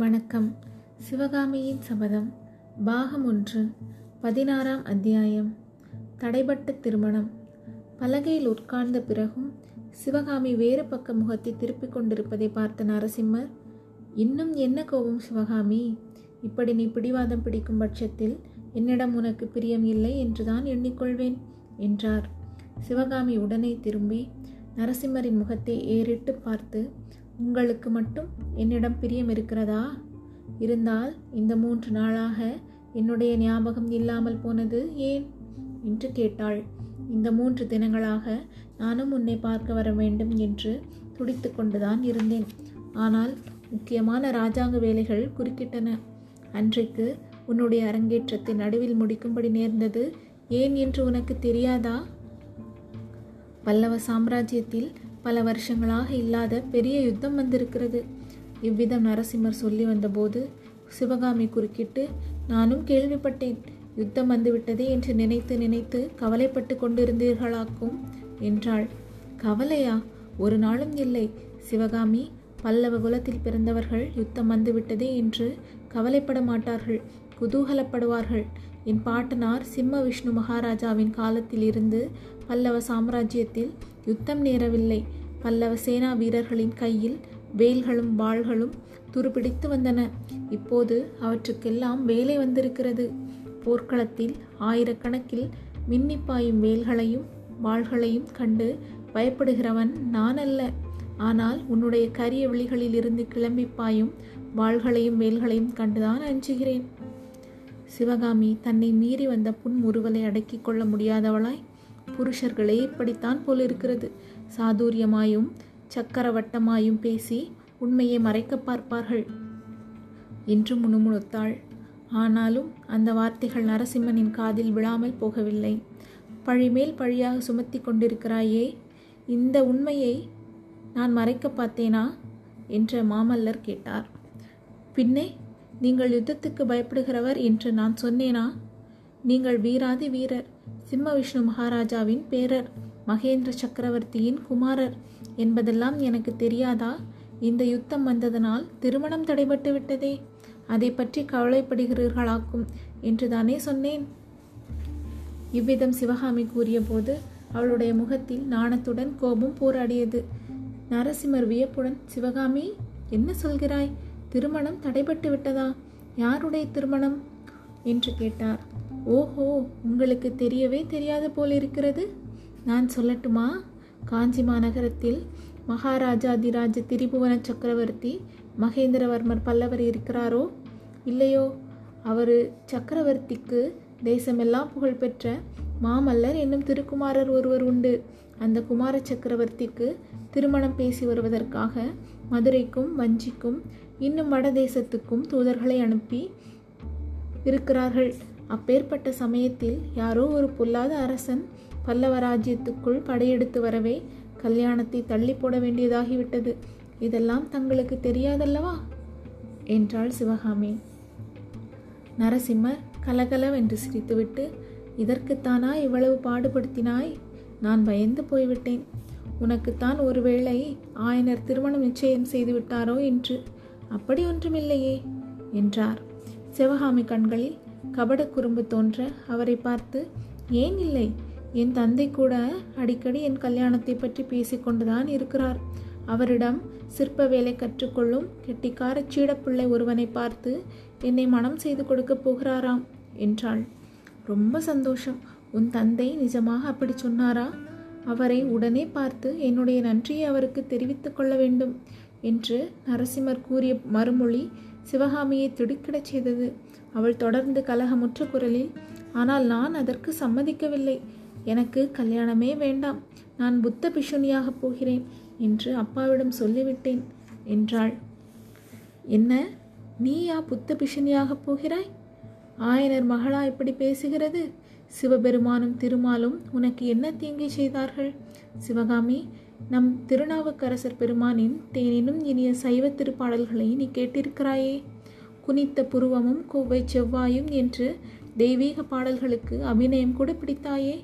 வணக்கம். சிவகாமியின் சபதம் பாகம் ஒன்று பதினாறாம் அத்தியாயம். தடைபட்ட திருமணம். பலகையில் உட்கார்ந்த பிறகும் சிவகாமி வேறு பக்க முகத்தை திருப்பிக் கொண்டிருப்பதை பார்த்த நரசிம்மர் இன்னும் என்ன கோபம் சிவகாமி? இப்படி நீ பிடிவாதம் பிடிக்கும் பட்சத்தில் என்னிடம் உனக்கு பிரியம் இல்லை என்றுதான் எண்ணிக்கொள்வேன் என்றார். சிவகாமி உடனே திரும்பி நரசிம்மரின் முகத்தை ஏறிட்டு பார்த்து உங்களுக்கு மட்டும் என்னிடம் பிரியம் இருக்கிறதா? இருந்தால் இந்த மூன்று நாளாக என்னுடைய ஞாபகம் இல்லாமல் போனது ஏன்? என்று கேட்டாள். இந்த மூன்று தினங்களாக நானும் உன்னை பார்க்க வர வேண்டும் என்று துடித்து கொண்டுதான் இருந்தேன். ஆனால் முக்கியமான ராஜாங்க வேலைகள் குறுக்கிட்டன. அன்றைக்கு உன்னுடைய அரங்கேற்றத்தை நடுவில் முடிக்கும்படி நேர்ந்தது ஏன் என்று உனக்கு தெரியாதா? பல்லவ சாம்ராஜ்யத்தில் பல வருஷங்களாக இல்லாத பெரிய யுத்தம் வந்திருக்கிறது. இவ்விதம் நரசிம்மர் சொல்லி வந்தபோது சிவகாமி குறுக்கிட்டு நானும் கேள்விப்பட்டேன். யுத்தம் வந்துவிட்டதே என்று நினைத்து நினைத்து கவலைப்பட்டு கொண்டிருந்தீர்களாக்கும் என்றாள். கவலையா? ஒரு நாளும் இல்லை. சிவகாமி பல்லவ குலத்தில் பிறந்தவர்கள் யுத்தம் வந்துவிட்டதே என்று கவலைப்பட மாட்டார்கள். குதூகலப்படுவார்கள். என் பாட்டனார் சிம்ம விஷ்ணு மகாராஜாவின் காலத்தில் இருந்து பல்லவ சாம்ராஜ்யத்தில் யுத்தம் நேரவில்லை. பல்லவ சேனா வீரர்களின் கையில் வேல்களும் வாள்களும் துருப்பிடித்து வந்தன. இப்போது அவற்றுக்கெல்லாம் வேலை வந்திருக்கிறது. போர்க்களத்தில் ஆயிரக்கணக்கில் மின்னிப்பாயும் வேல்களையும் வாள்களையும் கண்டு பயப்படுகிறவன் நான் அல்ல ஆனால் உன்னுடைய கரிய விழிகளில் இருந்து கிளம்பி பாயும் வாள்களையும் வேல்களையும் கண்டுதான் அஞ்சுகிறேன். சிவகாமி தன்னை மீறி வந்த புன்முறுவலை அடக்கிக் கொள்ள முடியாதவளாய் புருஷர்களே இப்படித்தான் போலிருக்கிறது. சாதுரியமாயும் சக்கரவட்டமாயும் பேசி உண்மையை மறைக்க பார்ப்பார்கள். என்று முணுமுணுத்தாள். ஆனாலும் அந்த வார்த்தைகள் நரசிம்மனின் காதில் விழாமல் போகவில்லை. பழிமேல் பழியாக சுமத்தி கொண்டிருக்கிறாயே இந்த உண்மையை நான் மறைக்க பார்த்தேனா? என்று மாமல்லர் கேட்டார். பின்னே நீங்கள் யுத்தத்துக்கு பயப்படுகிறவர் என்று நான் சொன்னேனா? நீங்கள் வீராதி வீரர். சிம்ம விஷ்ணு மகாராஜாவின் பேரர் மகேந்திர சக்கரவர்த்தியின் குமாரர் என்பதெல்லாம் எனக்கு தெரியாதா? இந்த யுத்தம் வந்ததனால் திருமணம் தடைபட்டு விட்டதே. அதை பற்றி கவலைப்படுகிறீர்களாக்கும் என்று தானே சொன்னேன். இவ்விதம் சிவகாமி கூறியபோது அவளுடைய முகத்தில் நாணத்துடன் கோபம் போராடியது. நரசிம்மர் வியப்புடன் சிவகாமி என்ன சொல்கிறாய்? திருமணம் தடைபட்டு விட்டதா? யாருடைய திருமணம்? என்று கேட்டார். ஓஹோ உங்களுக்கு தெரியவே தெரியாது போல் இருக்கிறது. நான் சொல்லட்டுமா? காஞ்சி மாநகரத்தில் மகாராஜாதிராஜ திரிபுவன சக்கரவர்த்தி மகேந்திரவர்மர் பல்லவர் இருக்கிறாரோ? இல்லையோ அவர் சக்கரவர்த்திக்கு தேசமெல்லாம் புகழ்பெற்ற மாமல்லர் என்னும் திருக்குமாரர் ஒருவர் உண்டு. அந்த குமார சக்கரவர்த்திக்கு திருமணம் பேசி வருவதற்காக மதுரைக்கும் வஞ்சிக்கும் இன்னும் வட தேசத்துக்கும் தூதர்களை அனுப்பி இருக்கிறார்கள். அப்பேற்பட்ட சமயத்தில் யாரோ ஒரு பொல்லாத அரசன் பல்லவ ராஜ்யத்துக்குள் படையெடுத்து வரவே கல்யாணத்தை தள்ளி போட வேண்டியதாகிவிட்டது. இதெல்லாம் தங்களுக்கு தெரியாதல்லவா? என்றாள் சிவகாமி. நரசிம்மர் கலகலவென்று சிரித்துவிட்டு இதற்குத்தானா இவ்வளவு பாடுபடுத்தினாய்? நான் பயந்து போய்விட்டேன். உனக்குத்தான் ஒருவேளை ஆயனர் திருமணம் நிச்சயம் செய்து விட்டாரோ என்று. அப்படி ஒன்றுமில்லையே என்றார். சிவகாமி கண்களில் கபட குறும்பு தோன்ற அவரை பார்த்து ஏன் இல்லை? என் தந்தை கூட அடிக்கடி என் கல்யாணத்தை பற்றி பேசிக்கொண்டுதான் இருக்கிறார். அவரிடம் சிற்ப வேலை கற்றுக்கொள்ளும் கெட்டிக்கார சீடப்பிள்ளை ஒருவனை பார்த்து என்னை மனம் செய்து கொடுக்க போகிறாராம் என்றாள். ரொம்ப சந்தோஷம். உன் தந்தை நிஜமாக அப்படி சொன்னாரா? அவரை உடனே பார்த்து என்னுடைய நன்றியை அவருக்கு தெரிவித்துக் கொள்ள வேண்டும். என்று நரசிம்மர் கூறிய மறுமொழி சிவகாமியை திடுக்கிடச் செய்தது. அவள் தொடர்ந்து கலகமுற்ற குரலில் ஆனால் நான் அதற்கு சம்மதிக்கவில்லை. எனக்கு கல்யாணமே வேண்டாம். நான் புத்த பிஷுனியாகப் போகிறேன் என்று அப்பாவிடம் சொல்லிவிட்டேன் என்றாள். என்ன? நீயா புத்த பிஷுனியாகப் போகிறாய்? ஆயனர் மகளா இப்படி பேசுகிறது? சிவபெருமானும் திருமாலும் உனக்கு என்ன தீங்கை செய்தார்கள்? சிவகாமி நம் திருநாவுக்கரசர் பெருமானின் தேனினும் இனிய சைவ திருப்பாடல்களை நீ கேட்டிருக்கிறாயே. குனித்த புருவமும் கோவை செவ்வாயும் என்று தெய்வீக பாடல்களுக்கு அபிநயம் கூட பிடித்தாயே.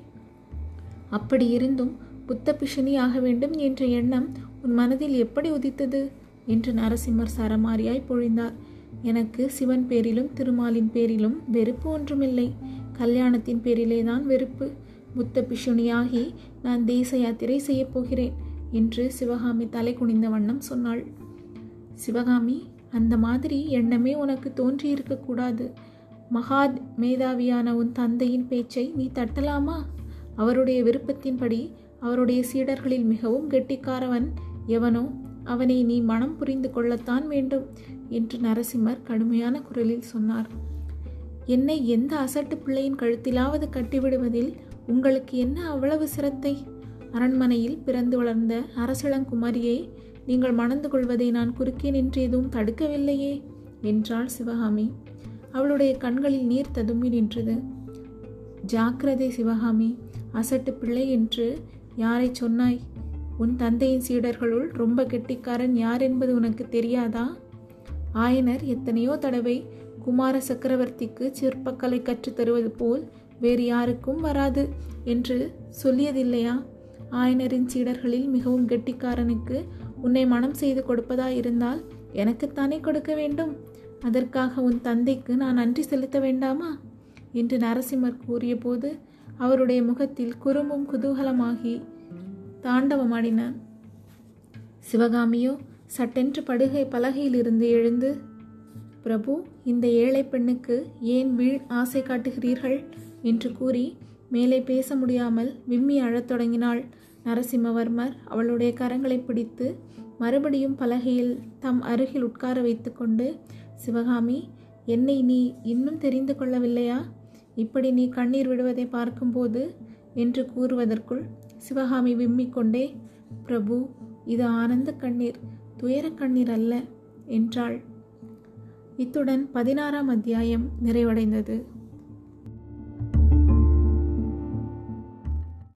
அப்படி இருந்தும் புத்த பிஷனி ஆக வேண்டும் என்ற எண்ணம் உன் மனதில் எப்படி உதித்தது? என்று நரசிம்மர் சரமாரியாய் பொழிந்தார். எனக்கு சிவன் பேரிலும் திருமாலின் பேரிலும் வெறுப்பு ஒன்றுமில்லை. கல்யாணத்தின் பேரிலே தான் வெறுப்பு. புத்த பிஷுனியாகி நான் தேச யாத்திரை செய்யப் போகிறேன் என்று சிவகாமி தலை குனிந்த வண்ணம் சொன்னாள். சிவகாமி அந்த மாதிரி எண்ணமே உனக்கு தோன்றியிருக்கக்கூடாது மகாத் மேதாவியான உன் தந்தையின் பேச்சை நீ தட்டலாமா? அவருடைய விருப்பத்தின்படி அவருடைய சீடர்களில் மிகவும் கெட்டிக்காரவன். எவனோ அவனை நீ மனம் புரிந்து கொள்ளத்தான் வேண்டும் என்று நரசிம்மர் கடுமையான குரலில் சொன்னார். என்னை எந்த அசட்டு பிள்ளையின் கழுத்திலாவது கட்டிவிடுவதில் உங்களுக்கு என்ன அவ்வளவு சிரத்தை? அரண்மனையில் பிறந்து வளர்ந்த அரசளங்குமாரியை நீங்கள் மணந்து கொள்வதை நான் குறுக்கே நின்று எதுவும் தடுக்கவில்லையே என்றாள் சிவகாமி. அவளுடைய கண்களில் நீர் ததும்பி நின்றது. ஜாக்கிரதை சிவகாமி அசட்டு பிள்ளை என்று யாரை சொன்னாய்? உன் தந்தையின் சீடர்களுள் ரொம்ப கெட்டிக்காரன் யார் என்பது உனக்கு தெரியாதா? ஆயனர் எத்தனையோ தடவை குமார சக்கரவர்த்திக்கு சிற்பக்கலை கற்றுத் தருவது போல் வேறு யாருக்கும் வராது என்று சொல்லியதில்லையா? ஆயனரின் சீடர்களில் மிகவும் கெட்டிக்காரனுக்கு உன்னை மனம் செய்து கொடுப்பதா இருந்தால் எனக்குத்தானே கொடுக்க வேண்டும்? அதற்காக உன் தந்தைக்கு நான் நன்றி செலுத்த வேண்டாமா? என்று நரசிம்மர் கூறியபோது அவருடைய முகத்தில் குறும்பும் குதூகலமாகி தாண்டவமாடினான். சிவகாமியோ சட்டென்று படுகை பலகையிலிருந்து எழுந்து பிரபு இந்த ஏழை பெண்ணுக்கு ஏன் வீண் ஆசை காட்டுகிறீர்கள்? என்று கூறி மேலே பேச முடியாமல் விம்மி அழத் தொடங்கினாள். நரசிம்மவர்மர் அவளுடைய கரங்களை பிடித்து மறுபடியும் பலகையில் தம் அருகில் உட்கார வைத்துக்கொண்டு சிவகாமி என்னை நீ இன்னும் தெரிந்து கொள்ளவில்லையா? இப்படி நீ கண்ணீர் விடுவதை பார்க்கும்போது என்று கூறுவதற்குள் சிவகாமி விம்மிக்கொண்டே பிரபு இது ஆனந்த கண்ணீர் துயர கண்ணீர் அல்ல என்றாள். இத்துடன் பதினாறாம் அத்தியாயம் நிறைவடைந்தது.